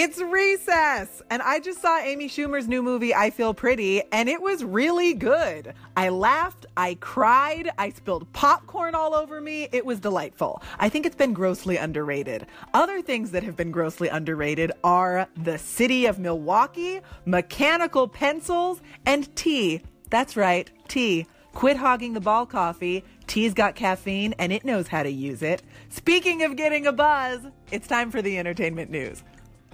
It's recess! And I just saw Amy Schumer's new movie, I Feel Pretty, and it was really good. I laughed, I cried, I spilled popcorn all over me. It was delightful. I think it's been grossly underrated. Other things that have been grossly underrated are the city of Milwaukee, mechanical pencils, and tea. That's right, tea. Quit hogging the ball coffee. Tea's got caffeine and it knows how to use it. Speaking of getting a buzz, it's time for the entertainment news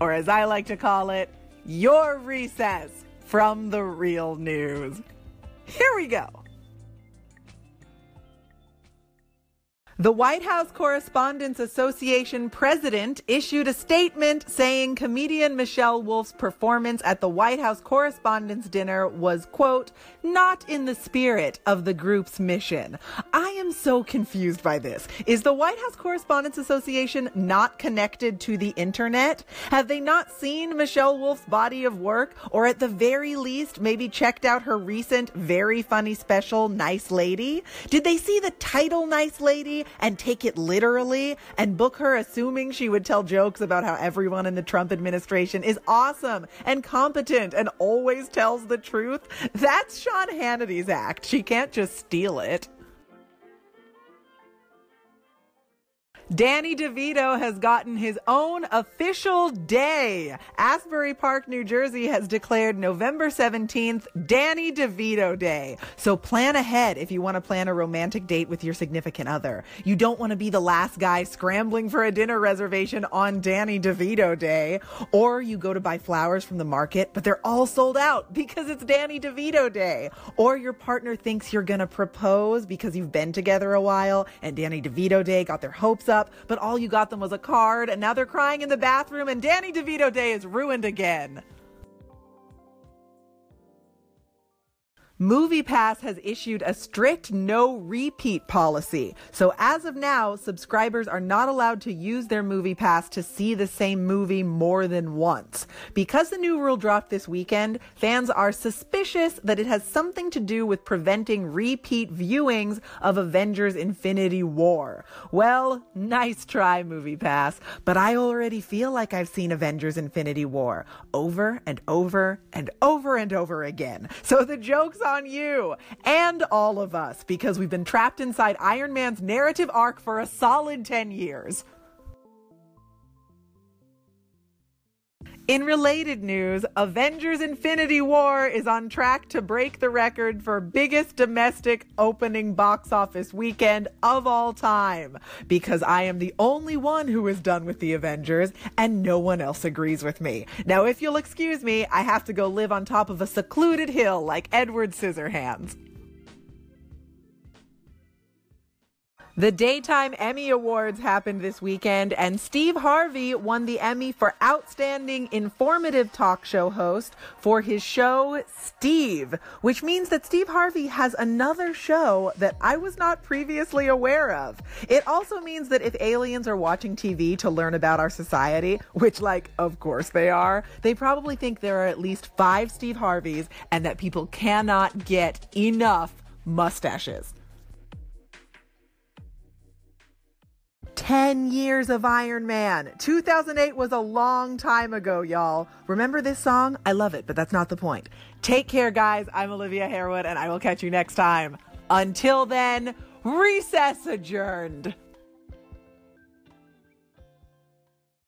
or as I like to call it, your recess from the real news. Here we go. The White House Correspondents Association president issued a statement saying comedian Michelle Wolf's performance at the White House Correspondents' Dinner was, quote, not in the spirit of the group's mission. I am so confused by this. Is the White House Correspondents Association not connected to the internet? Have they not seen Michelle Wolf's body of work, or at the very least, maybe checked out her recent, very funny special, Nice Lady? Did they see the title, Nice Lady? And take it literally and book her assuming she would tell jokes about how everyone in the Trump administration is awesome and competent and always tells the truth. That's Sean Hannity's act. She can't just steal it. Danny DeVito has gotten his own official day. Asbury Park, New Jersey has declared November 17th Danny DeVito Day. So plan ahead if you want to plan a romantic date with your significant other. You don't want to be the last guy scrambling for a dinner reservation on Danny DeVito Day. Or you go to buy flowers from the market, but they're all sold out because it's Danny DeVito Day. Or your partner thinks you're going to propose because you've been together a while and Danny DeVito Day got their hopes up up, but all you got them was a card, and now they're crying in the bathroom, and Danny DeVito Day is ruined again. MoviePass has issued a strict no repeat policy. So as of now, subscribers are not allowed to use their MoviePass to see the same movie more than once. Because the new rule dropped this weekend, fans are suspicious that it has something to do with preventing repeat viewings of Avengers Infinity War. Well, nice try, MoviePass, but I already feel like I've seen Avengers Infinity War over and over and over and over again. So the joke's on you and all of us because we've been trapped inside Iron Man's narrative arc for a solid 10 years. In related news, Avengers Infinity War is on track to break the record for biggest domestic opening box office weekend of all time because I am the only one who is done with the Avengers and no one else agrees with me. Now, if you'll excuse me, I have to go live on top of a secluded hill like Edward Scissorhands. The Daytime Emmy Awards happened this weekend, and Steve Harvey won the Emmy for Outstanding Informative Talk Show Host for his show Steve, which means that Steve Harvey has another show that I was not previously aware of. It also means that if aliens are watching TV to learn about our society, which, like, of course they are, they probably think there are at least five Steve Harveys and that people cannot get enough mustaches. 10 years of Iron Man. 2008 was a long time ago, y'all. Remember this song? I love it, but that's not the point. Take care, guys. I'm Olivia Harewood, and I will catch you next time. Until then, recess adjourned.